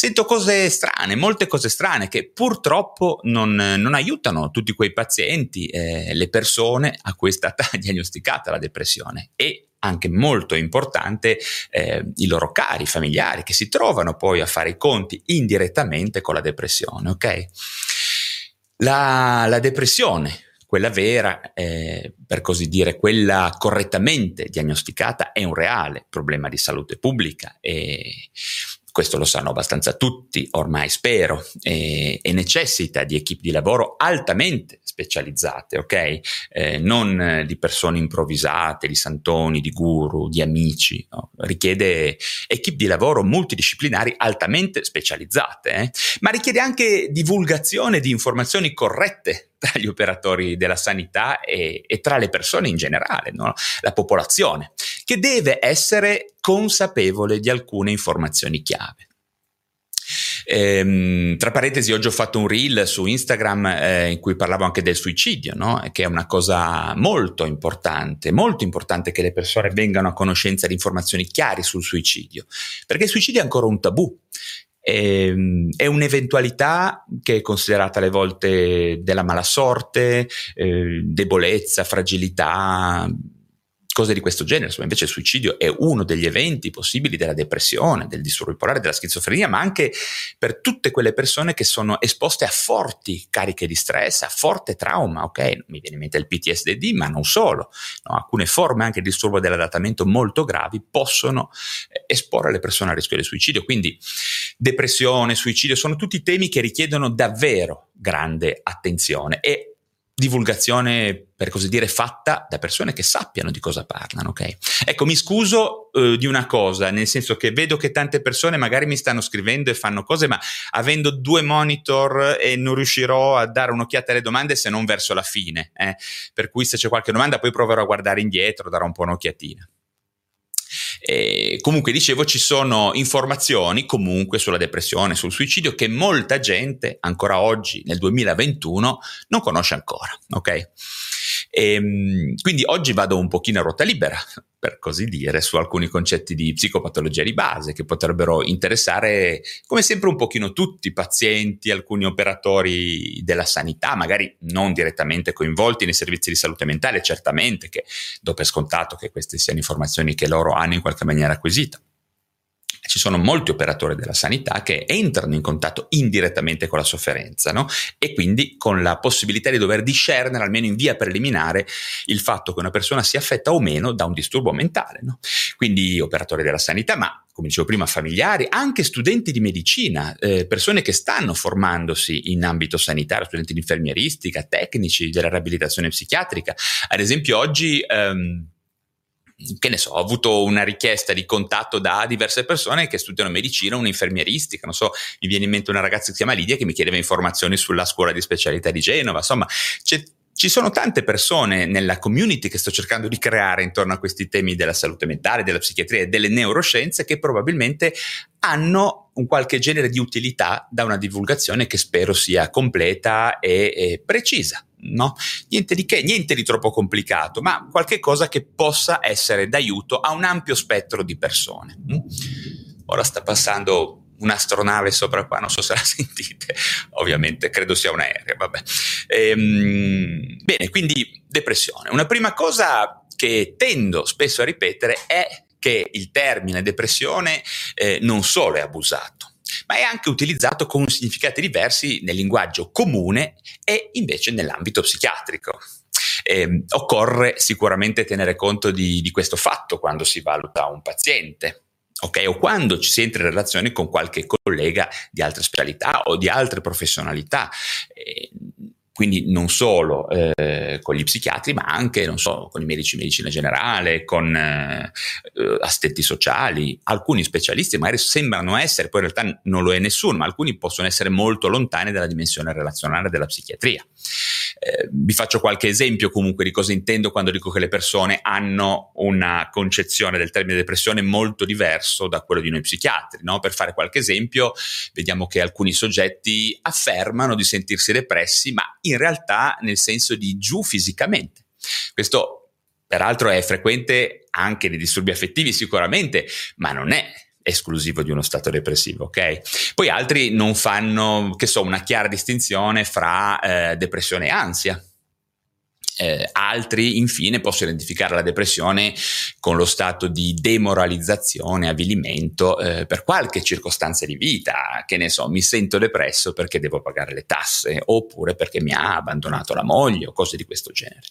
Sento cose strane, molte cose strane che purtroppo non, non aiutano tutti quei pazienti, eh, le persone a cui è stata diagnosticata la depressione e anche molto importante eh, i loro cari familiari che si trovano poi a fare i conti indirettamente con la depressione, ok? La, la depressione quella vera, eh, per così dire, quella correttamente diagnosticata, è un reale problema di salute pubblica e questo lo sanno abbastanza tutti, ormai spero, e, e necessita di equip di lavoro altamente specializzate, ok? Eh, non di persone improvvisate, di santoni, di guru, di amici, no? richiede equip di lavoro multidisciplinari altamente specializzate, eh? ma richiede anche divulgazione di informazioni corrette gli operatori della sanità e, e tra le persone in generale, no? la popolazione, che deve essere consapevole di alcune informazioni chiave. Ehm, tra parentesi, oggi ho fatto un reel su Instagram eh, in cui parlavo anche del suicidio, no? che è una cosa molto importante, molto importante che le persone vengano a conoscenza di informazioni chiare sul suicidio, perché il suicidio è ancora un tabù. Ehm, è un'eventualità che è considerata alle volte della mala sorte, eh, debolezza, fragilità, cose di questo genere. Invece il suicidio è uno degli eventi possibili della depressione, del disturbo bipolare, della schizofrenia, ma anche per tutte quelle persone che sono esposte a forti cariche di stress, a forte trauma, ok? Mi viene in mente il PTSD, ma non solo. No? Alcune forme anche di disturbo dell'adattamento molto gravi possono eh, esporre le persone al rischio del suicidio. Quindi depressione, suicidio sono tutti temi che richiedono davvero grande attenzione e divulgazione, per così dire, fatta da persone che sappiano di cosa parlano, ok? Ecco, mi scuso eh, di una cosa, nel senso che vedo che tante persone magari mi stanno scrivendo e fanno cose, ma avendo due monitor e non riuscirò a dare un'occhiata alle domande se non verso la fine, eh? Per cui se c'è qualche domanda poi proverò a guardare indietro, darò un po' un'occhiatina. E comunque dicevo ci sono informazioni comunque sulla depressione, sul suicidio che molta gente ancora oggi nel 2021 non conosce ancora, ok? E, ehm, quindi oggi vado un pochino a ruota libera, per così dire, su alcuni concetti di psicopatologia di base che potrebbero interessare, come sempre, un pochino tutti i pazienti, alcuni operatori della sanità, magari non direttamente coinvolti nei servizi di salute mentale, certamente che do per scontato che queste siano informazioni che loro hanno in qualche maniera acquisito ci sono molti operatori della sanità che entrano in contatto indirettamente con la sofferenza no? e quindi con la possibilità di dover discernere almeno in via preliminare il fatto che una persona sia affetta o meno da un disturbo mentale. No? Quindi operatori della sanità, ma come dicevo prima, familiari, anche studenti di medicina, eh, persone che stanno formandosi in ambito sanitario, studenti di infermieristica, tecnici della riabilitazione psichiatrica. Ad esempio oggi... Ehm, che ne so, ho avuto una richiesta di contatto da diverse persone che studiano medicina, un'infermieristica, non so, mi viene in mente una ragazza che si chiama Lidia che mi chiedeva informazioni sulla scuola di specialità di Genova, insomma, ci sono tante persone nella community che sto cercando di creare intorno a questi temi della salute mentale, della psichiatria e delle neuroscienze che probabilmente hanno un qualche genere di utilità da una divulgazione che spero sia completa e, e precisa no? Niente di che, niente di troppo complicato, ma qualche cosa che possa essere d'aiuto a un ampio spettro di persone. Ora sta passando un'astronave sopra qua, non so se la sentite, ovviamente credo sia un aereo, vabbè. Ehm, bene, quindi depressione. Una prima cosa che tendo spesso a ripetere è che il termine depressione eh, non solo è abusato, ma è anche utilizzato con significati diversi nel linguaggio comune e invece nell'ambito psichiatrico. Eh, occorre sicuramente tenere conto di, di questo fatto quando si valuta un paziente. Okay? O quando ci si entra in relazione con qualche collega di altre specialità o di altre professionalità. Eh, quindi non solo eh, con gli psichiatri, ma anche, so, con i medici di medicina generale, con eh, assistenti sociali, alcuni specialisti magari sembrano essere, poi in realtà non lo è nessuno, ma alcuni possono essere molto lontani dalla dimensione relazionale della psichiatria. Eh, vi faccio qualche esempio comunque di cosa intendo quando dico che le persone hanno una concezione del termine depressione molto diverso da quello di noi psichiatri. No? Per fare qualche esempio, vediamo che alcuni soggetti affermano di sentirsi depressi, ma in realtà nel senso di giù fisicamente. Questo peraltro è frequente anche nei disturbi affettivi sicuramente, ma non è esclusivo di uno stato depressivo, ok? Poi altri non fanno, che so, una chiara distinzione fra eh, depressione e ansia. Eh, altri infine possono identificare la depressione con lo stato di demoralizzazione, avvilimento eh, per qualche circostanza di vita, che ne so, mi sento depresso perché devo pagare le tasse oppure perché mi ha abbandonato la moglie o cose di questo genere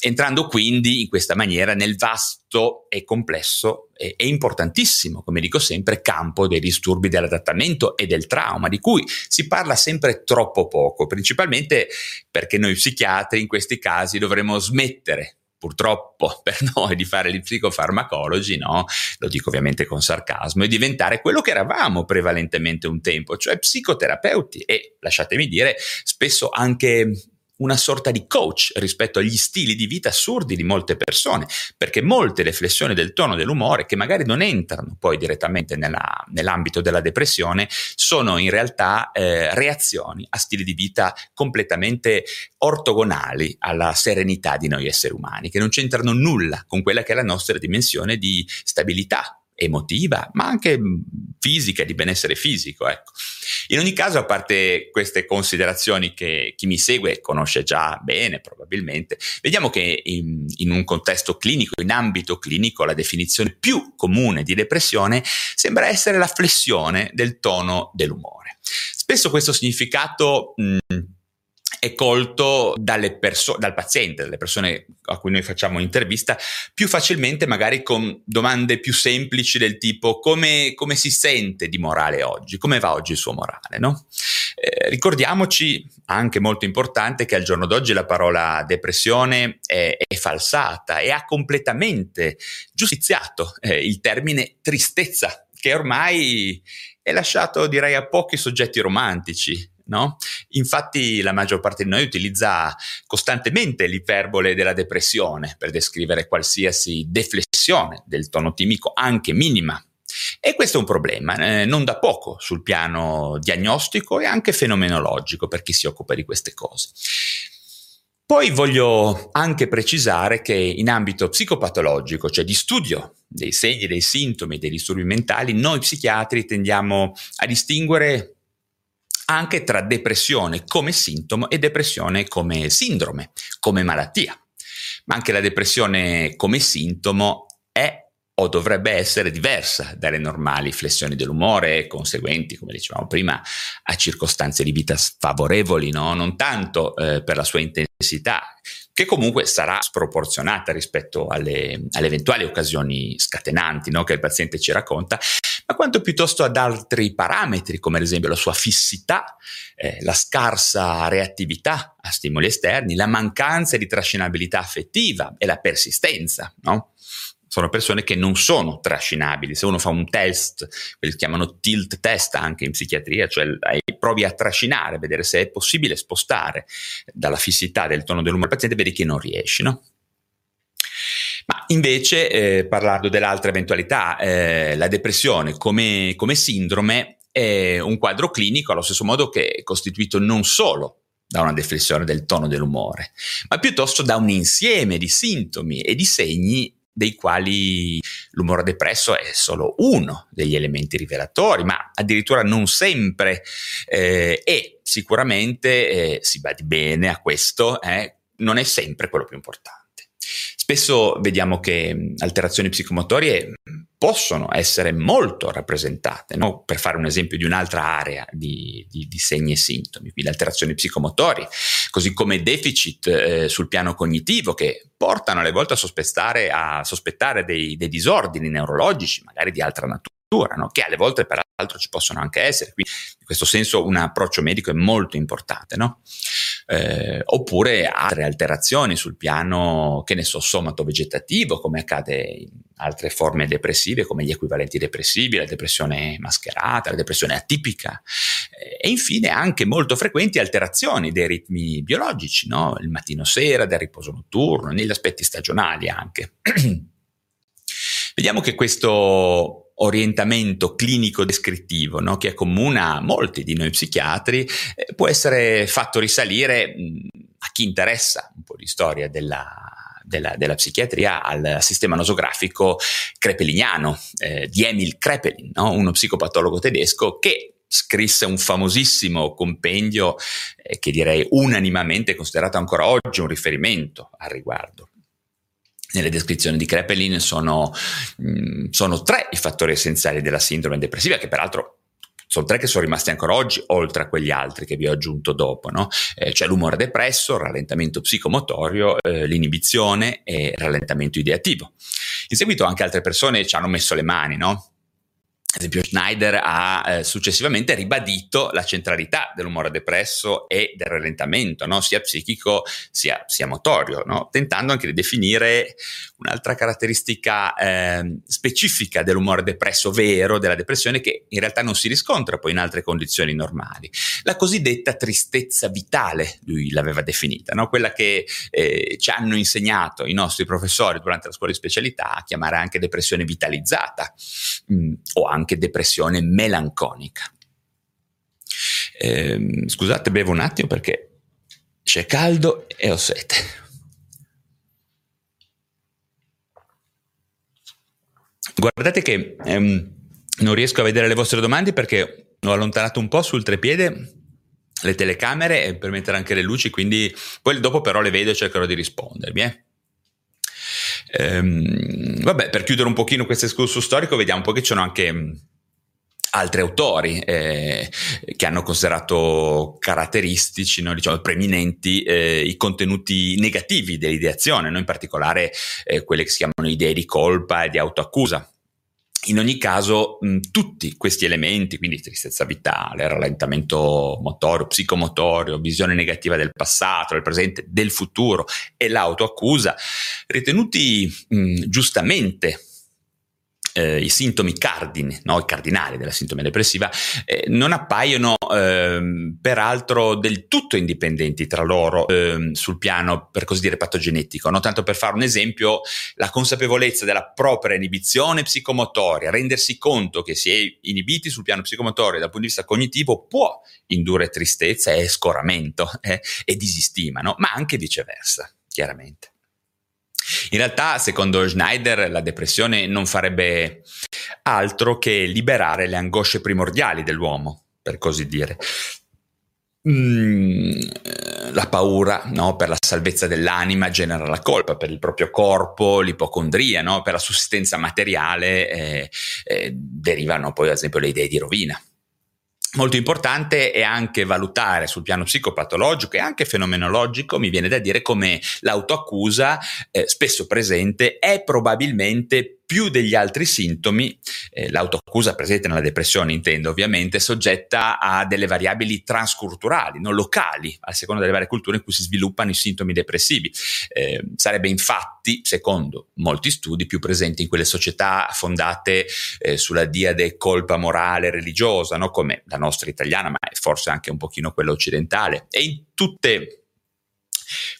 entrando quindi in questa maniera nel vasto e complesso e, e, importantissimo, come dico sempre, campo dei disturbi dell'adattamento e del trauma, di cui si parla sempre troppo poco, principalmente perché noi psichiatri in questi casi dovremmo smettere purtroppo per noi di fare gli psicofarmacologi, no? Lo dico ovviamente con sarcasmo, e diventare quello che eravamo prevalentemente un tempo, cioè psicoterapeuti e, lasciatemi dire, spesso anche una sorta di coach rispetto agli stili di vita assurdi di molte persone, perché molte riflessioni del tono dell'umore, che magari non entrano poi direttamente nella, nell'ambito della depressione, sono in realtà eh, reazioni a stili di vita completamente ortogonali alla serenità di noi esseri umani, che non c'entrano nulla con quella che è la nostra dimensione di stabilità emotiva, ma anche fisica, di benessere fisico. Ecco. In ogni caso, a parte queste considerazioni che chi mi segue conosce già bene, probabilmente, vediamo che in, in un contesto clinico, in ambito clinico, la definizione più comune di depressione sembra essere la flessione del tono dell'umore. Spesso questo significato mh, è colto perso- dal paziente, dalle persone a cui noi facciamo un'intervista, più facilmente magari con domande più semplici del tipo come, come si sente di morale oggi, come va oggi il suo morale, no? eh, ricordiamoci, anche molto importante, che al giorno d'oggi la parola depressione è, è falsata e ha completamente giustiziato eh, il termine tristezza, che ormai è lasciato direi a pochi soggetti romantici, no? Infatti la maggior parte di noi utilizza costantemente l'iperbole della depressione per descrivere qualsiasi deflessione del tono timico, anche minima. E questo è un problema, eh, non da poco sul piano diagnostico e anche fenomenologico per chi si occupa di queste cose. Poi voglio anche precisare che in ambito psicopatologico, cioè di studio dei segni, dei sintomi, dei disturbi mentali, noi psichiatri tendiamo a distinguere anche tra depressione come sintomo e depressione come sindrome, come malattia. Ma anche la depressione come sintomo è o dovrebbe essere diversa dalle normali flessioni dell'umore conseguenti, come dicevamo prima, a circostanze di vita sfavorevoli, no? non tanto eh, per la sua intensità, che comunque sarà sproporzionata rispetto alle, alle eventuali occasioni scatenanti no? che il paziente ci racconta, ma quanto piuttosto ad altri parametri, come ad esempio la sua fissità, eh, la scarsa reattività a stimoli esterni, la mancanza di trascinabilità affettiva e la persistenza. No? Sono persone che non sono trascinabili. Se uno fa un test, quelli si chiamano tilt test anche in psichiatria, cioè provi a trascinare, vedere se è possibile spostare dalla fissità del tono dell'umore del paziente, vedi che non riesci, no? Ma invece, eh, parlando dell'altra eventualità, eh, la depressione come, come sindrome è un quadro clinico allo stesso modo che è costituito non solo da una deflessione del tono dell'umore, ma piuttosto da un insieme di sintomi e di segni dei quali l'umore depresso è solo uno degli elementi rivelatori, ma addirittura non sempre eh, e sicuramente eh, si badi bene a questo, eh, non è sempre quello più importante. Spesso vediamo che alterazioni psicomotorie possono essere molto rappresentate, no? per fare un esempio di un'altra area di, di, di segni e sintomi, quindi alterazioni psicomotorie, così come deficit eh, sul piano cognitivo che portano alle volte a sospettare, a sospettare dei, dei disordini neurologici, magari di altra natura, no? che alle volte peraltro ci possono anche essere. Quindi in questo senso un approccio medico è molto importante. No? Eh, oppure altre alterazioni sul piano, che ne so, somatovegetativo, come accade in altre forme depressive come gli equivalenti depressivi, la depressione mascherata, la depressione atipica eh, e infine anche molto frequenti alterazioni dei ritmi biologici, no? il mattino-sera, del riposo notturno, negli aspetti stagionali anche. Vediamo che questo orientamento clinico descrittivo no? che accomuna molti di noi psichiatri eh, può essere fatto risalire mh, a chi interessa un po' di storia della, della, della psichiatria al sistema nosografico crepeliniano eh, di Emil Krepelin, no? uno psicopatologo tedesco che scrisse un famosissimo compendio eh, che direi unanimamente considerato ancora oggi un riferimento al riguardo. Nelle descrizioni di Krepelin sono, mm, sono tre i fattori essenziali della sindrome depressiva, che peraltro sono tre che sono rimasti ancora oggi, oltre a quegli altri che vi ho aggiunto dopo, no? eh, cioè l'umore depresso, il rallentamento psicomotorio, eh, l'inibizione e il rallentamento ideativo. In seguito anche altre persone ci hanno messo le mani, no? Esempio, Schneider ha eh, successivamente ribadito la centralità dell'umore depresso e del rallentamento, no? sia psichico sia, sia motorio, no? tentando anche di definire un'altra caratteristica eh, specifica dell'umore depresso vero, della depressione, che in realtà non si riscontra poi in altre condizioni normali. La cosiddetta tristezza vitale, lui l'aveva definita, no? quella che eh, ci hanno insegnato i nostri professori durante la scuola di specialità a chiamare anche depressione vitalizzata mm, o anche anche depressione melanconica. Eh, scusate, bevo un attimo perché c'è caldo e ho sete. Guardate che ehm, non riesco a vedere le vostre domande perché ho allontanato un po' sul trepiede le telecamere per mettere anche le luci, quindi poi dopo però le vedo e cercherò di rispondervi. Eh. Ehm, vabbè, per chiudere un pochino questo escurso storico, vediamo un po' che ci sono anche altri autori eh, che hanno considerato caratteristici, no, diciamo, preminenti eh, i contenuti negativi dell'ideazione, no? in particolare eh, quelle che si chiamano idee di colpa e di autoaccusa. In ogni caso, mh, tutti questi elementi, quindi tristezza vitale, rallentamento motorio, psicomotorio, visione negativa del passato, del presente, del futuro e l'autoaccusa, ritenuti mh, giustamente eh, i sintomi cardine, no? i cardinali della sintomi depressiva, eh, non appaiono eh, peraltro del tutto indipendenti tra loro ehm, sul piano, per così dire, patogenetico. No? Tanto per fare un esempio, la consapevolezza della propria inibizione psicomotoria, rendersi conto che si è inibiti sul piano psicomotorio dal punto di vista cognitivo può indurre tristezza e scoramento eh, e disistima, no? ma anche viceversa, chiaramente. In realtà, secondo Schneider, la depressione non farebbe altro che liberare le angosce primordiali dell'uomo, per così dire. Mm, la paura no, per la salvezza dell'anima genera la colpa per il proprio corpo, l'ipocondria, no, per la sussistenza materiale eh, eh, derivano poi ad esempio le idee di rovina. Molto importante è anche valutare sul piano psicopatologico e anche fenomenologico, mi viene da dire, come l'autoaccusa eh, spesso presente è probabilmente più degli altri sintomi, eh, l'autoaccusa presente nella depressione intendo ovviamente, soggetta a delle variabili transculturali, non locali, a seconda delle varie culture in cui si sviluppano i sintomi depressivi. Eh, sarebbe infatti, secondo molti studi, più presente in quelle società fondate eh, sulla diade colpa morale religiosa, no? come la nostra italiana, ma forse anche un pochino quella occidentale, e in tutte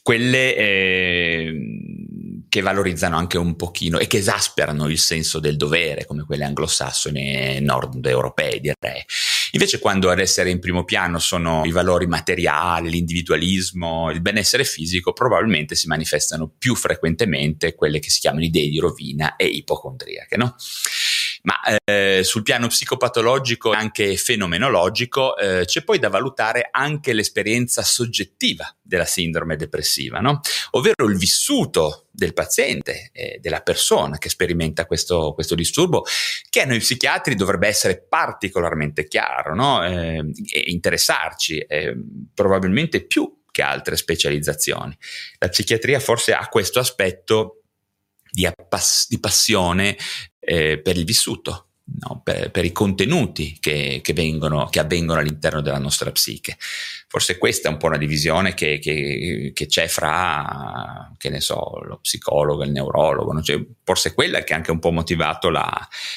quelle eh, che valorizzano anche un pochino e che esasperano il senso del dovere, come quelle anglosassoni e nord europee, direi. Invece, quando ad essere in primo piano sono i valori materiali, l'individualismo, il benessere fisico, probabilmente si manifestano più frequentemente quelle che si chiamano idee di rovina e ipocondriache, no? Ma eh, sul piano psicopatologico e anche fenomenologico eh, c'è poi da valutare anche l'esperienza soggettiva della sindrome depressiva, no? ovvero il vissuto del paziente, eh, della persona che sperimenta questo, questo, disturbo, che a noi psichiatri dovrebbe essere particolarmente chiaro no? eh, e interessarci, eh, probabilmente più che altre specializzazioni. La psichiatria forse ha questo aspetto di, appass- di passione eh, per il vissuto no? per, per, i contenuti che, che, vengono, che, avvengono all'interno della nostra psiche. Forse questa è un po' una divisione che, che, c'è fra, che ne so, lo psicologo e il neurologo, cioè, forse quella che ha anche un po' motivato la,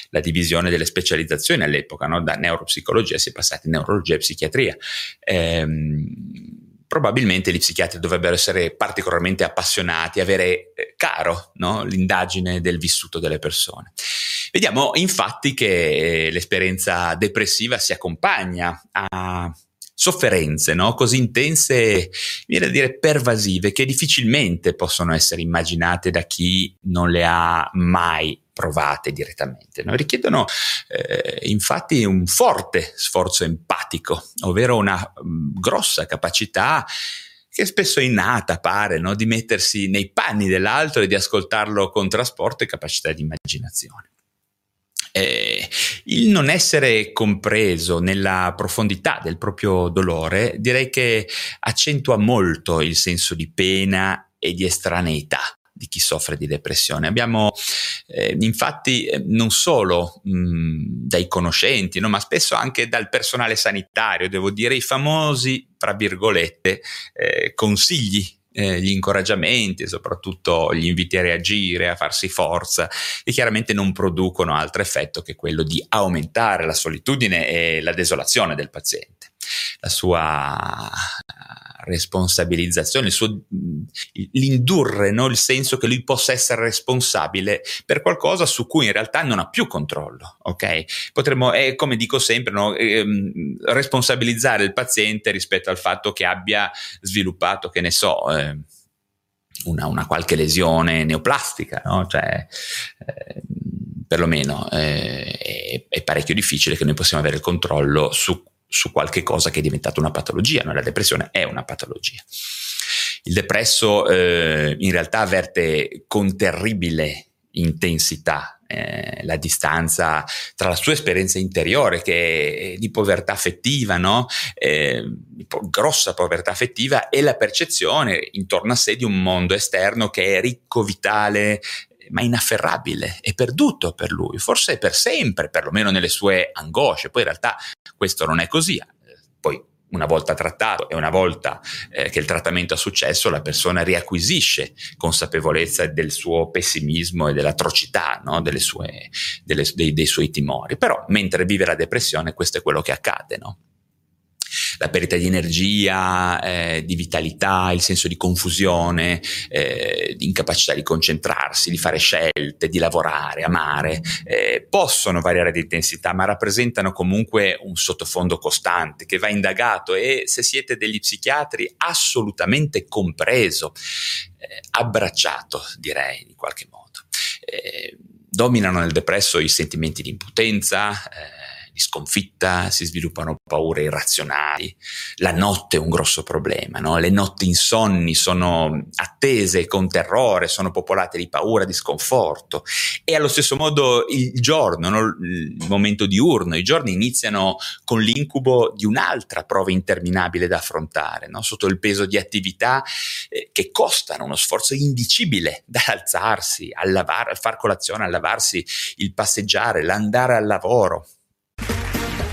la divisione delle specializzazioni all'epoca, no? da neuropsicologia si è passati a neurologia e psichiatria. Ehm, probabilmente gli psichiatri dovrebbero essere particolarmente appassionati, avere eh, caro no? l'indagine del vissuto delle persone. Vediamo infatti che l'esperienza depressiva si accompagna a sofferenze no? così intense, viene a dire pervasive, che difficilmente possono essere immaginate da chi non le ha mai provate direttamente. No? Richiedono eh, infatti un forte sforzo empatico, ovvero una mh, mm, grossa capacità che spesso è innata, pare, no? di mettersi nei panni dell'altro e di ascoltarlo con trasporto e capacità di immaginazione. Eh, il non essere compreso nella profondità del proprio dolore direi che accentua molto il senso di pena e di estraneità di chi soffre di depressione. Abbiamo eh, infatti eh, non solo mh, dai conoscenti, no, ma spesso anche dal personale sanitario, devo dire, i famosi, tra virgolette, eh, consigli eh, gli incoraggiamenti e soprattutto gli inviti a reagire, a farsi forza, e chiaramente non producono altro effetto che quello di aumentare la solitudine e la desolazione del paziente. La sua responsabilizzazione, il suo, l'indurre no? il senso che lui possa essere responsabile per qualcosa su cui in realtà non ha più controllo. Ok? Potremmo, è come dico sempre, no? ehm, responsabilizzare il paziente rispetto al fatto che abbia sviluppato, che ne so, eh, una, una, qualche lesione neoplastica, no? cioè, eh, perlomeno eh, è, è, parecchio difficile che noi possiamo avere il controllo su su qualche cosa che è diventata una patologia, no? la depressione è una patologia. Il depresso eh, in realtà avverte con terribile intensità eh, la distanza tra la sua esperienza interiore che è di povertà affettiva, no? eh, po- grossa povertà affettiva e la percezione intorno a sé di un mondo esterno che è ricco, vitale, ma inafferrabile, è perduto per lui, forse per sempre, perlomeno nelle sue angosce. Poi in realtà questo non è così. Poi una volta trattato e una volta eh, che il trattamento ha successo, la persona riacquisisce consapevolezza del suo pessimismo e dell'atrocità no? delle sue, delle, dei, dei, suoi timori. Però mentre vive la depressione questo è quello che accade. No? La perdita di energia, eh, di vitalità, il senso di confusione, eh, di incapacità di concentrarsi, di fare scelte, di lavorare, amare, eh, possono variare di intensità, ma rappresentano comunque un sottofondo costante che va indagato e se siete degli psichiatri assolutamente compreso, eh, abbracciato direi in qualche modo. Eh, dominano nel depresso i sentimenti di impotenza, eh, di sconfitta, si sviluppano paure irrazionali. La notte è un grosso problema, no? le notti insonni sono attese con terrore, sono popolate di paura, di sconforto e allo stesso modo il giorno, no? il momento diurno, i giorni iniziano con l'incubo di un'altra prova interminabile da affrontare, no? sotto il peso di attività eh, che costano uno sforzo indicibile dall'alzarsi, al lavare, al far colazione, al lavarsi, il passeggiare, l'andare al lavoro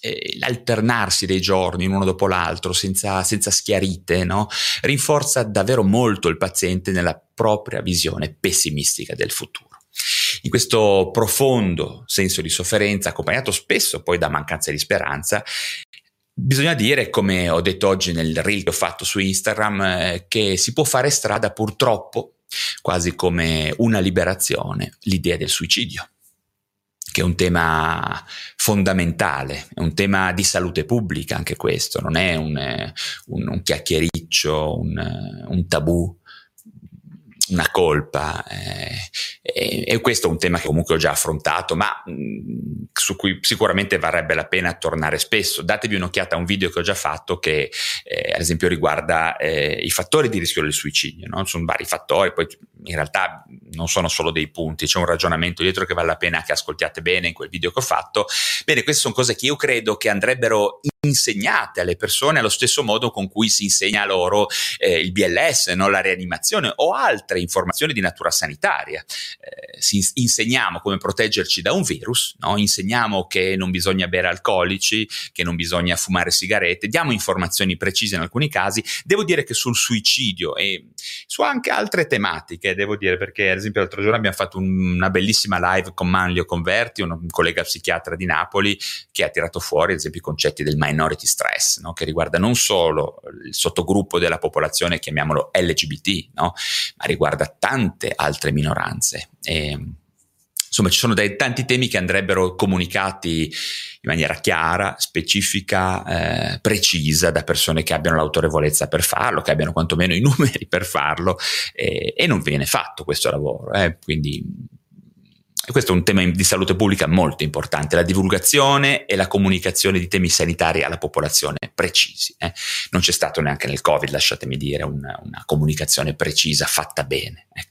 Eh, l'alternarsi dei giorni uno dopo l'altro senza, senza schiarite no? rinforza davvero molto il paziente nella propria visione pessimistica del futuro. In questo profondo senso di sofferenza, accompagnato spesso poi da mancanza di speranza, Bisogna dire, come ho detto oggi nel reel che ho fatto su Instagram, eh, che si può fare strada purtroppo, quasi come una liberazione, l'idea del suicidio che è un tema fondamentale, è un tema di salute pubblica anche questo, non è un, eh, un, un chiacchiericcio, un, eh, un tabù una colpa. Eh, e, questo è un tema che comunque ho già affrontato, ma mm, su cui sicuramente varrebbe la pena tornare spesso. Datevi un'occhiata a un video che ho già fatto che eh, ad esempio riguarda eh, i fattori di rischio del suicidio. No? Sono vari fattori, poi in realtà non sono solo dei punti, c'è un ragionamento dietro che vale la pena che ascoltiate bene in quel video che ho fatto. Bene, queste sono cose che io credo che andrebbero insegnate alle persone allo stesso modo con cui si insegna loro eh, il BLS, no? la rianimazione o altre informazioni di natura sanitaria. Eh, si, insegniamo come proteggerci da un virus, no? insegniamo che non bisogna bere alcolici, che non bisogna fumare sigarette, diamo informazioni precise in alcuni casi. Devo dire che sul suicidio e su anche altre tematiche, devo dire, perché ad esempio l'altro giorno abbiamo fatto un, una bellissima live con Manlio Converti, un, un collega psichiatra di Napoli, che ha tirato fuori ad esempio i concetti del minority stress, no? che riguarda non solo il sottogruppo della popolazione, chiamiamolo LGBT, no? ma riguarda tante altre minoranze. E, insomma, ci sono dei, tanti temi che andrebbero comunicati in maniera chiara, specifica, eh, precisa da persone che abbiano l'autorevolezza per farlo, che abbiano quantomeno i numeri per farlo, e, e non viene fatto questo lavoro. Eh? Quindi questo è un tema di salute pubblica molto importante, la divulgazione e la comunicazione di temi sanitari alla popolazione precisi. Eh. Non c'è stato neanche nel Covid, lasciatemi dire, una, una comunicazione precisa, fatta bene. Ecco.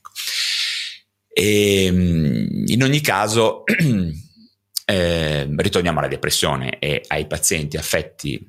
E, ehm, in ogni caso, eh, ritorniamo alla depressione e ai pazienti affetti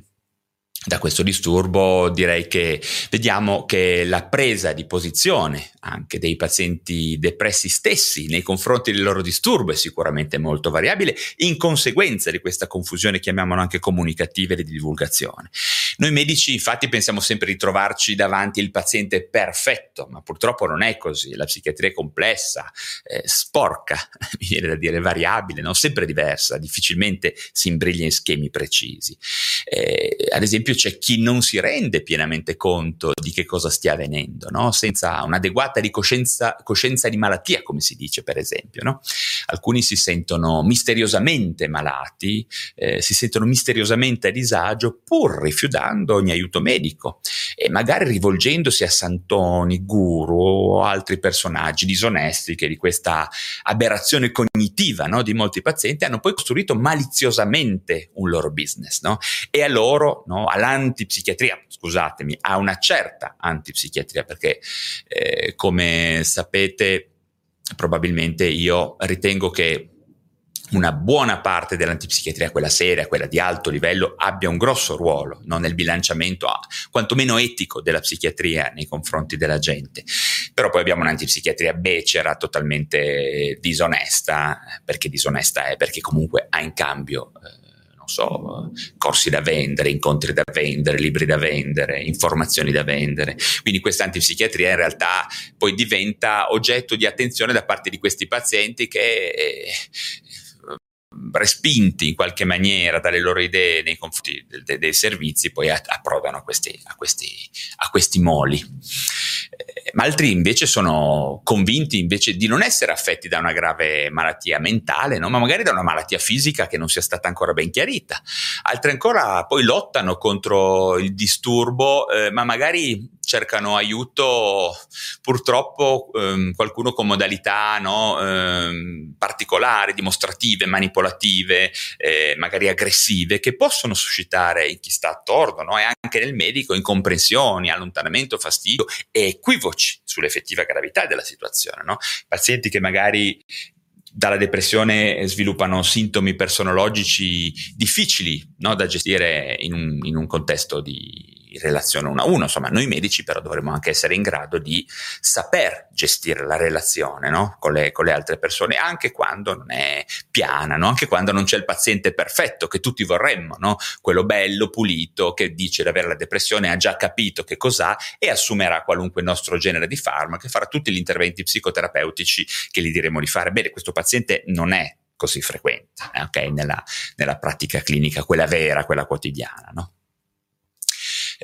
da questo disturbo direi che vediamo che la presa di posizione anche dei pazienti depressi stessi nei confronti del loro disturbo è sicuramente molto variabile in conseguenza di questa confusione chiamiamola anche comunicativa e di divulgazione. Noi medici infatti pensiamo sempre di trovarci davanti il paziente perfetto, ma purtroppo non è così, la psichiatria è complessa, eh, sporca, mi viene da dire variabile, non sempre diversa, difficilmente si imbriglia in schemi precisi. Eh, ad esempio esempio c'è chi non si rende pienamente conto di che cosa stia avvenendo, no? senza un'adeguata di coscienza, coscienza, di malattia, come si dice per esempio. No? Alcuni si sentono misteriosamente malati, eh, si sentono misteriosamente a disagio pur rifiutando ogni aiuto medico e magari rivolgendosi a santoni, guru o altri personaggi disonesti che di questa aberrazione cognitiva no, di molti pazienti hanno poi costruito maliziosamente un loro business e a loro, no, all'antipsichiatria, scusatemi, a una certa antipsichiatria, perché eh, come sapete probabilmente io ritengo che una buona parte dell'antipsichiatria, quella seria, quella di alto livello, abbia un grosso ruolo no? nel bilanciamento, quantomeno etico, della psichiatria nei confronti della gente. Però poi abbiamo un'antipsichiatria becera, totalmente disonesta, perché disonesta è perché comunque ha in cambio eh, so, corsi da vendere, incontri da vendere, libri da vendere, informazioni da vendere. Quindi questa antipsichiatria in realtà poi diventa oggetto di attenzione da parte di questi pazienti che eh, respinti in qualche maniera dalle loro idee nei confronti dei, servizi, poi approdano a questi, a questi, a questi moli. Ma altri invece sono convinti invece di non essere affetti da una grave malattia mentale, no? ma magari da una malattia fisica che non sia stata ancora ben chiarita. Altri ancora poi lottano contro il disturbo, eh, ma magari cercano aiuto purtroppo ehm, qualcuno con modalità no, ehm, particolari, dimostrative, manipolative, eh, magari aggressive, che possono suscitare in chi sta attorno no, e anche nel medico incomprensioni, allontanamento, fastidio e equivoci sull'effettiva gravità della situazione. No? Pazienti che magari dalla depressione sviluppano sintomi personologici difficili no, da gestire in un, in un contesto di in relazione uno a uno. Insomma, noi medici però dovremmo anche essere in grado di saper gestire la relazione no? con, le, con, le, altre persone, anche quando non è piana, no? anche quando non c'è il paziente perfetto che tutti vorremmo, no? quello bello, pulito, che dice di avere la depressione, ha già capito che cos'ha e assumerà qualunque nostro genere di farmaco e farà tutti gli interventi psicoterapeutici che gli diremo di fare. Bene, questo paziente non è così frequente eh, okay? nella, nella, pratica clinica, quella vera, quella quotidiana. No?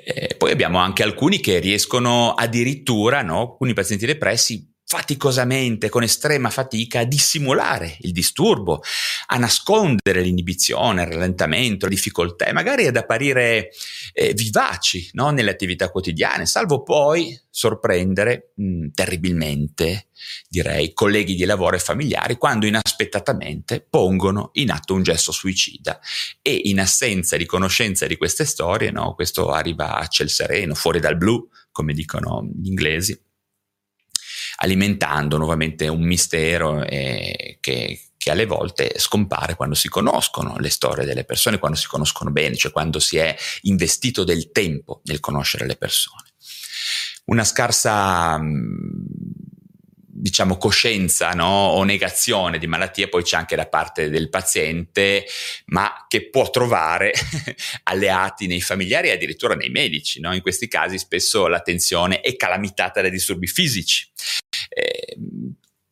Eh, poi abbiamo anche alcuni che riescono addirittura, no? alcuni pazienti depressi, faticosamente, con estrema fatica, a dissimulare il disturbo, a nascondere l'inibizione, il rallentamento, la difficoltà e magari ad apparire eh, vivaci no? nelle attività quotidiane, salvo poi sorprendere mh, mm, terribilmente, direi, colleghi di lavoro e familiari quando inaspettatamente pongono in atto un gesto suicida e in assenza di conoscenza di queste storie, no? questo arriva a ciel sereno, fuori dal blu, come dicono gli inglesi alimentando nuovamente un mistero eh, che, che alle volte scompare quando si conoscono le storie delle persone, quando si conoscono bene, cioè quando si è investito del tempo nel conoscere le persone. Una scarsa diciamo coscienza no? o negazione di malattie poi c'è anche da parte del paziente ma che può trovare alleati nei familiari e addirittura nei medici no? in questi casi spesso l'attenzione è calamitata dai disturbi fisici eh,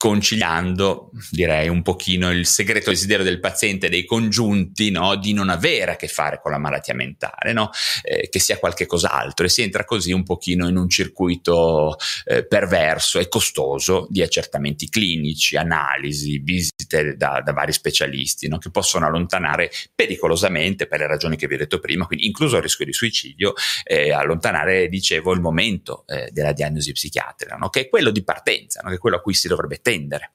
conciliando, direi, un pochino il segreto desiderio del paziente, dei congiunti, no? di non avere a che fare con la malattia mentale, no? eh, che sia qualche cos'altro e si entra così un pochino in un circuito eh, perverso e costoso di accertamenti clinici, analisi, visite da, da vari specialisti, no? che possono allontanare pericolosamente, per le ragioni che vi ho detto prima, quindi incluso il rischio di suicidio, eh, allontanare, dicevo, il momento eh, della diagnosi psichiatrica, che è quello di partenza, che è quello a cui si dovrebbe tendere attendere.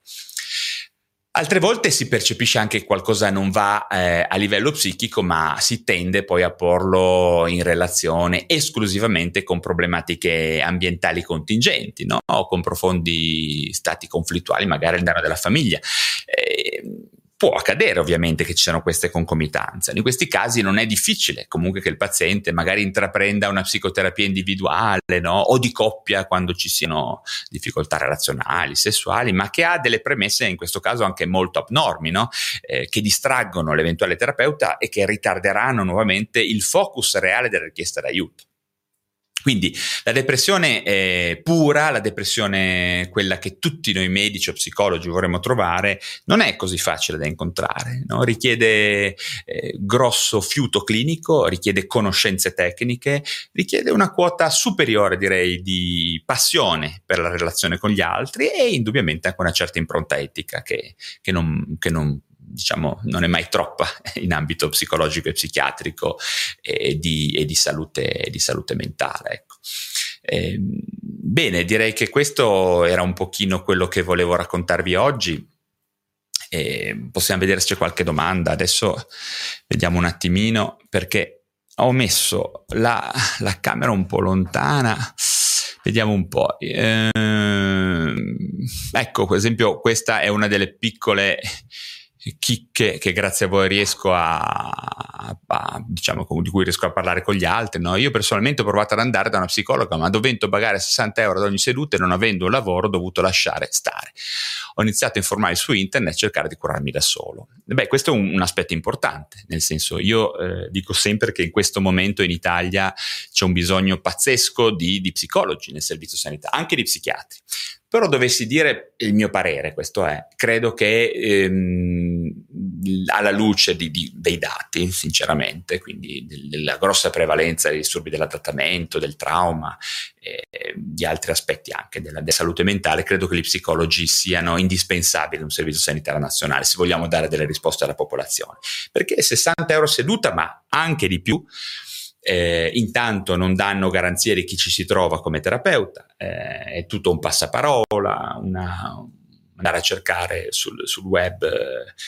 Altre volte si percepisce anche che qualcosa non va eh, a livello psichico, ma si tende poi a porlo in relazione esclusivamente con problematiche ambientali contingenti, no? o con profondi stati conflittuali, magari all'interno della famiglia. Eh, Può accadere ovviamente che ci siano queste concomitanze. In questi casi non è difficile comunque che il paziente magari intraprenda una psicoterapia individuale no? o di coppia quando ci siano difficoltà relazionali, sessuali, ma che ha delle premesse in questo caso anche molto abnormi, no? eh, che distraggono l'eventuale terapeuta e che ritarderanno nuovamente il focus reale della richiesta d'aiuto. Quindi la depressione è pura, la depressione quella che tutti noi medici o psicologi vorremmo trovare, non è così facile da incontrare, no? richiede eh, grosso fiuto clinico, richiede conoscenze tecniche, richiede una quota superiore direi di passione per la relazione con gli altri e indubbiamente anche una certa impronta etica che, che, non, che non diciamo, non è mai troppa in ambito psicologico e psichiatrico e di, e di, salute, di salute, mentale. Ecco. Eh, bene, direi che questo era un pochino quello che volevo raccontarvi oggi. Eh, possiamo vedere se c'è qualche domanda. Adesso vediamo un attimino perché ho messo la, la camera un po' lontana. Vediamo un po'. Eh, ecco, per esempio, questa è una delle piccole chicche che grazie a voi riesco a, a, diciamo di cui riesco a parlare con gli altri no? io personalmente ho provato ad andare da una psicologa ma dovendo pagare 60 euro ad ogni seduta e non avendo un lavoro ho dovuto lasciare stare. Ho iniziato a informarmi su internet e cercare di curarmi da solo. Beh questo è un, un aspetto importante nel senso io eh, dico sempre che in questo momento in Italia c'è un bisogno pazzesco di, di psicologi nel servizio sanitario anche di psichiatri però dovessi dire il mio parere, questo è, credo che ehm, alla luce di, di, dei dati, sinceramente, quindi della grossa prevalenza dei disturbi dell'adattamento, del trauma, eh, di altri aspetti anche della, della, salute mentale, credo che gli psicologi siano indispensabili in un servizio sanitario nazionale se vogliamo dare delle risposte alla popolazione. Perché 60 euro seduta, ma anche di più, eh, intanto non danno garanzie di chi ci si trova come terapeuta, eh, è tutto un passaparola, una, andare a cercare sul, sul web eh,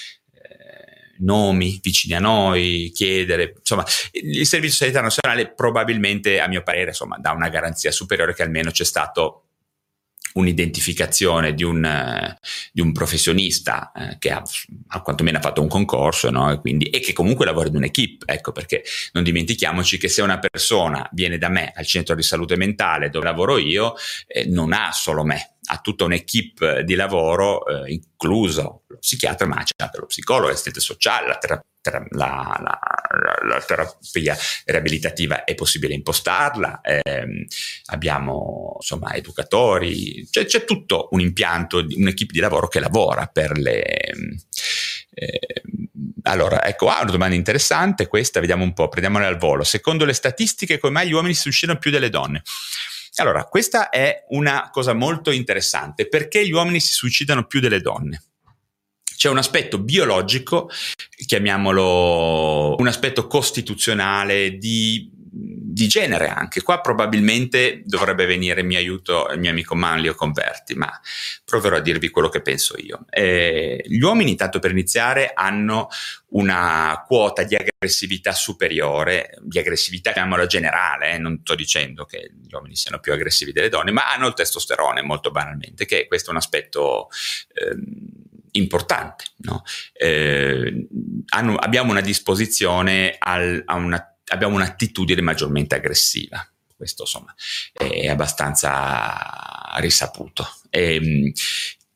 nomi vicini a noi, chiedere, insomma, il Servizio Sanitario Nazionale probabilmente, a mio parere, insomma, dà una garanzia superiore che almeno c'è stato un'identificazione di un, di un professionista uh, che ha, ha, quantomeno fatto un concorso no? e, quindi, e, che comunque lavora in un'equipe, ecco perché non dimentichiamoci che se una persona viene da me al centro di salute mentale dove lavoro io, eh, non ha solo me, ha tutta un'equipe di lavoro, eh, incluso lo psichiatra, ma c'è anche lo psicologo, l'assistente sociale, la, terapia la, la, la, terapia riabilitativa è possibile impostarla, eh, abbiamo insomma educatori, cioè, c'è tutto un impianto, un'equipe di lavoro che lavora per le... Eh, allora, ecco, ah, una domanda interessante, questa, vediamo un po', prendiamola al volo. Secondo le statistiche, come mai gli uomini si suicidano più delle donne? Allora, questa è una cosa molto interessante, perché gli uomini si suicidano più delle donne? C'è un aspetto biologico, chiamiamolo un aspetto costituzionale di, di genere anche. Qua probabilmente dovrebbe venire mio aiuto il mio amico Manlio Converti, ma proverò a dirvi quello che penso io. Eh, gli uomini, intanto per iniziare, hanno una quota di aggressività superiore, di aggressività chiamiamola generale, eh, non sto dicendo che gli uomini siano più aggressivi delle donne, ma hanno il testosterone molto banalmente, che questo è un aspetto... Eh, importante. No? Eh, hanno, abbiamo una disposizione, al, una, abbiamo un'attitudine maggiormente aggressiva. Questo insomma è abbastanza risaputo. E, ehm,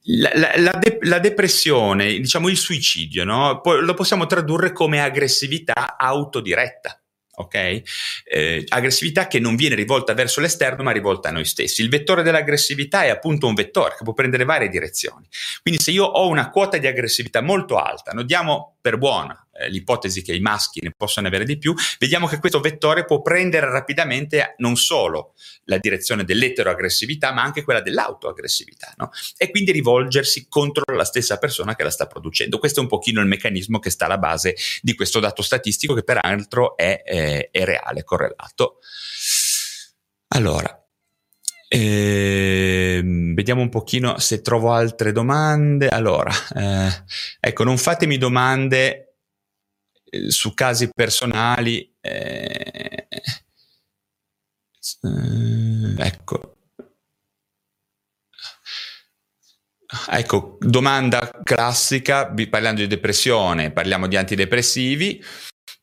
la, la, la, de- la, depressione, diciamo il suicidio, no? Poi lo possiamo tradurre come aggressività autodiretta ok? Eh, aggressività che non viene rivolta verso l'esterno ma rivolta a noi stessi. Il vettore dell'aggressività è appunto un vettore che può prendere varie direzioni. Quindi se io ho una quota di aggressività molto alta, noi diamo per buona eh, l'ipotesi che i maschi ne possano avere di più, vediamo che questo vettore può prendere rapidamente non solo la direzione dell'eteroaggressività, ma anche quella dell'autoaggressività, no? e quindi rivolgersi contro la stessa persona che la sta producendo. Questo è un pochino il meccanismo che sta alla base di questo dato statistico che peraltro è, eh, è reale, correlato. Allora, eh, vediamo un pochino se trovo altre domande. Allora, eh, ecco, non fatemi domande eh, su casi personali. Eh, eh, ecco. Ecco, domanda classica, parlando di depressione, parliamo di antidepressivi.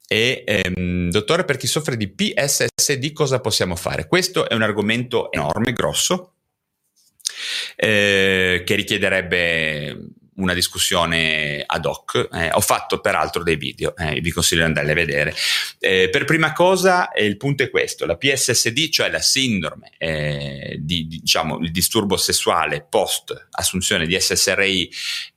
E ehm, dottore, per chi soffre di PSSD cosa possiamo fare? Questo è un argomento enorme, grosso, eh, che richiederebbe una discussione ad hoc. Eh, ho fatto peraltro dei video, eh, vi consiglio di andarli a vedere. Eh, per prima cosa, eh, il punto è questo: la PSSD, cioè la sindrome eh, di, diciamo, il disturbo sessuale post assunzione di SSRI,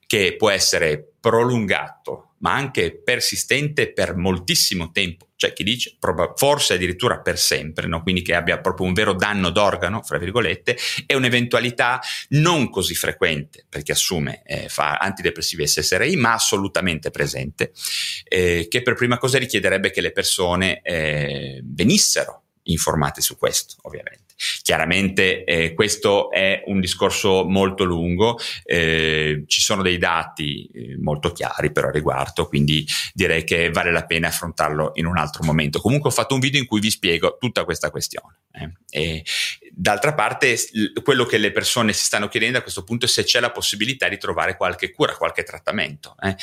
che può essere prolungato, ma anche persistente per moltissimo tempo. C'è chi dice prob- forse addirittura per sempre, no? quindi che abbia proprio un vero danno d'organo, fra virgolette, è un'eventualità non così frequente perché assume eh, fa antidepressivi SSRI, ma assolutamente presente, eh, che per prima cosa richiederebbe che le persone eh, venissero informate su questo, ovviamente. Chiaramente eh, questo è un discorso molto lungo, eh, ci sono dei dati eh, molto chiari però a riguardo, quindi direi che vale la pena affrontarlo in un altro momento. Comunque ho fatto un video in cui vi spiego tutta questa questione. Eh. E, d'altra parte, quello che le persone si stanno chiedendo a questo punto è se c'è la possibilità di trovare qualche cura, qualche trattamento. Eh.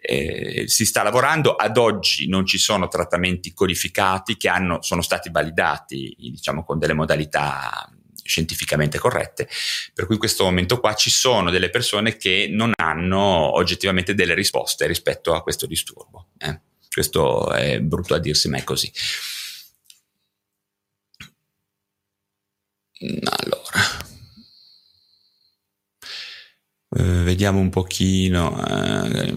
Eh, si sta lavorando, ad oggi non ci sono trattamenti codificati che hanno, sono stati validati diciamo, con delle modalità scientificamente corrette, per cui in questo momento qua ci sono delle persone che non hanno oggettivamente delle risposte rispetto a questo disturbo. Eh. Questo è brutto a dirsi, ma è così. Allora, eh, vediamo un pochino. Eh,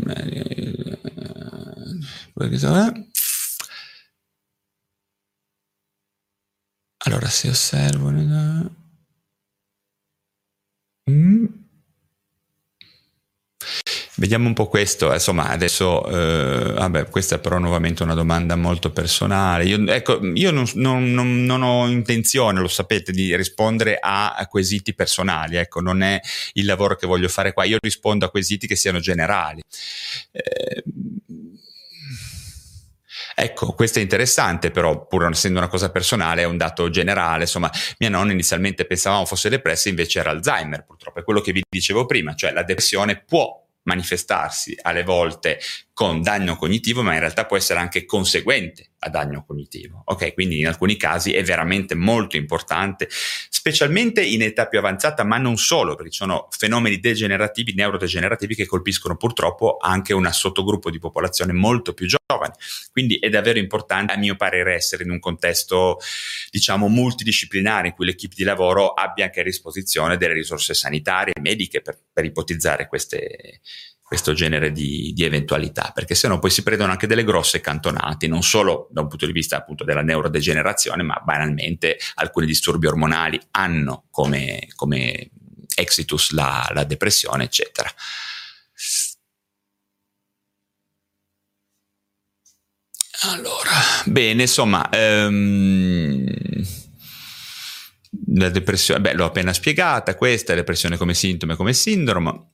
allora, se osservo... Mm. Vediamo un po' questo, insomma adesso, eh, vabbè, questa è però nuovamente una domanda molto personale. Io, ecco, io non, non, non, non, ho intenzione, lo sapete, di rispondere a, quesiti personali, ecco, non è il lavoro che voglio fare qua, io rispondo a quesiti che siano generali. Eh, Ecco, questo è interessante, però, pur essendo una cosa personale, è un dato generale. Insomma, mia nonna inizialmente pensavamo fosse depressa, invece era Alzheimer, purtroppo. È quello che vi dicevo prima, cioè la depressione può manifestarsi alle volte con danno cognitivo, ma in realtà può essere anche conseguente a danno cognitivo. Ok, quindi in alcuni casi è veramente molto importante, specialmente in età più avanzata, ma non solo, perché ci sono fenomeni degenerativi, neurodegenerativi che colpiscono purtroppo anche un sottogruppo di popolazione molto più giovane. Quindi è davvero importante, a mio parere, essere in un contesto, diciamo, multidisciplinare in cui l'equipe di lavoro abbia anche a disposizione delle risorse sanitarie e mediche per, per ipotizzare queste questo genere di, di, eventualità, perché sennò poi si prendono anche delle grosse cantonate, non solo da un punto di vista appunto della neurodegenerazione, ma banalmente alcuni disturbi ormonali hanno come, come exitus la, la depressione, eccetera. Allora, bene, insomma, um, la depressione, beh, l'ho appena spiegata, questa, depressione come sintomo e come sindrome.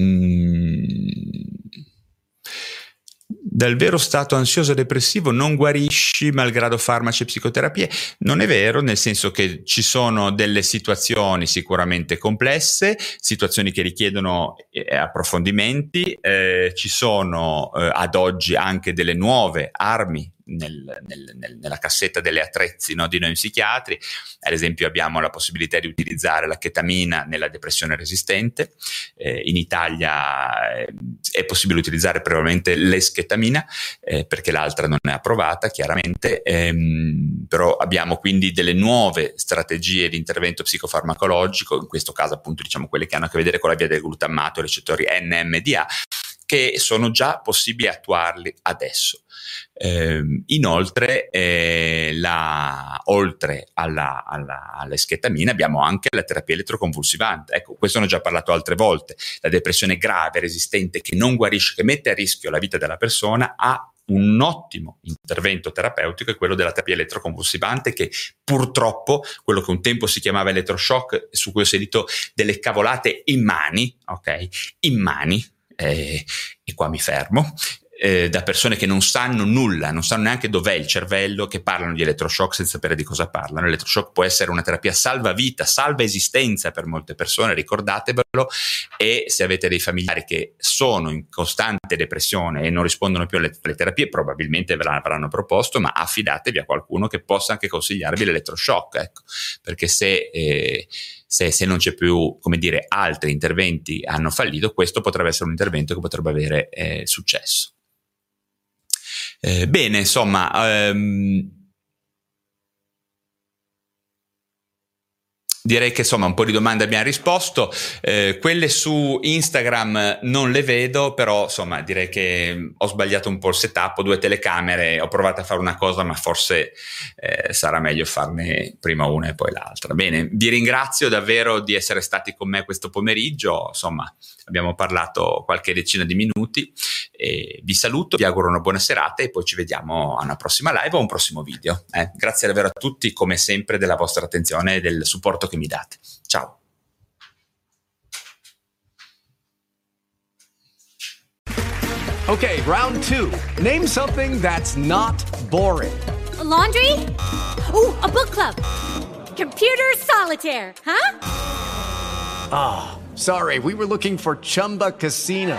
Mm, dal vero stato ansioso depressivo non guarisci malgrado farmaci e psicoterapie. Non è vero, nel senso che ci sono delle situazioni sicuramente complesse, situazioni che richiedono eh, approfondimenti, eh, ci sono eh, ad oggi anche delle nuove armi nel, nel, nel, nella cassetta delle attrezzi no, di noi psichiatri. Ad esempio abbiamo la possibilità di utilizzare la chetamina nella depressione resistente. Eh, in Italia eh, è possibile utilizzare probabilmente l'eschetamina eh, perché l'altra non è approvata chiaramente, ehm, però abbiamo quindi delle nuove strategie di intervento psicofarmacologico, in questo caso appunto diciamo quelle che hanno a che vedere con la via del glutammato, i recettori NMDA, che sono già possibili attuarli adesso. Eh, inoltre, eh, la, oltre alla, alla, all'eschetamina, abbiamo anche la terapia elettroconvulsivante. Ecco, questo ne ho già parlato altre volte. La depressione grave, resistente, che non guarisce, che mette a rischio la vita della persona, ha un ottimo intervento terapeutico è quello della terapia elettroconvulsivante che purtroppo quello che un tempo si chiamava elettroshock su cui ho sentito delle cavolate in mani, ok? In mani, eh, e qua mi fermo, eh, da persone che non sanno nulla, non sanno neanche dov'è il cervello, che parlano di elettroshock senza sapere di cosa parlano. L'elettroshock può essere una terapia salva vita, salva esistenza per molte persone, ricordatevelo, e se avete dei familiari che sono in costante depressione e non rispondono più alle, alle terapie, probabilmente ve l'avranno proposto, ma affidatevi a qualcuno che possa anche consigliarvi l'elettroshock, ecco, perché se... Eh, se, se, non c'è più, come dire, altri interventi hanno fallito, questo potrebbe essere un intervento che potrebbe avere eh, successo. Eh, bene, insomma, ehm, direi che insomma un po' di domande abbiamo risposto, eh, quelle su Instagram non le vedo, però insomma direi che ho sbagliato un po' il setup, ho due telecamere, ho provato a fare una cosa ma forse eh, sarà meglio farne prima una e poi l'altra. Bene, vi ringrazio davvero di essere stati con me questo pomeriggio, insomma abbiamo parlato qualche decina di minuti, e vi saluto, vi auguro una buona serata e poi ci vediamo a una prossima live o a un prossimo video. Eh. Grazie davvero a tutti come sempre della vostra attenzione e del supporto che mi date. Ciao. Okay, round two. Name something that's not boring. A laundry? Ooh, a book club. Computer solitaire, huh? Ah, oh, sorry, we were looking for Chumba Casino.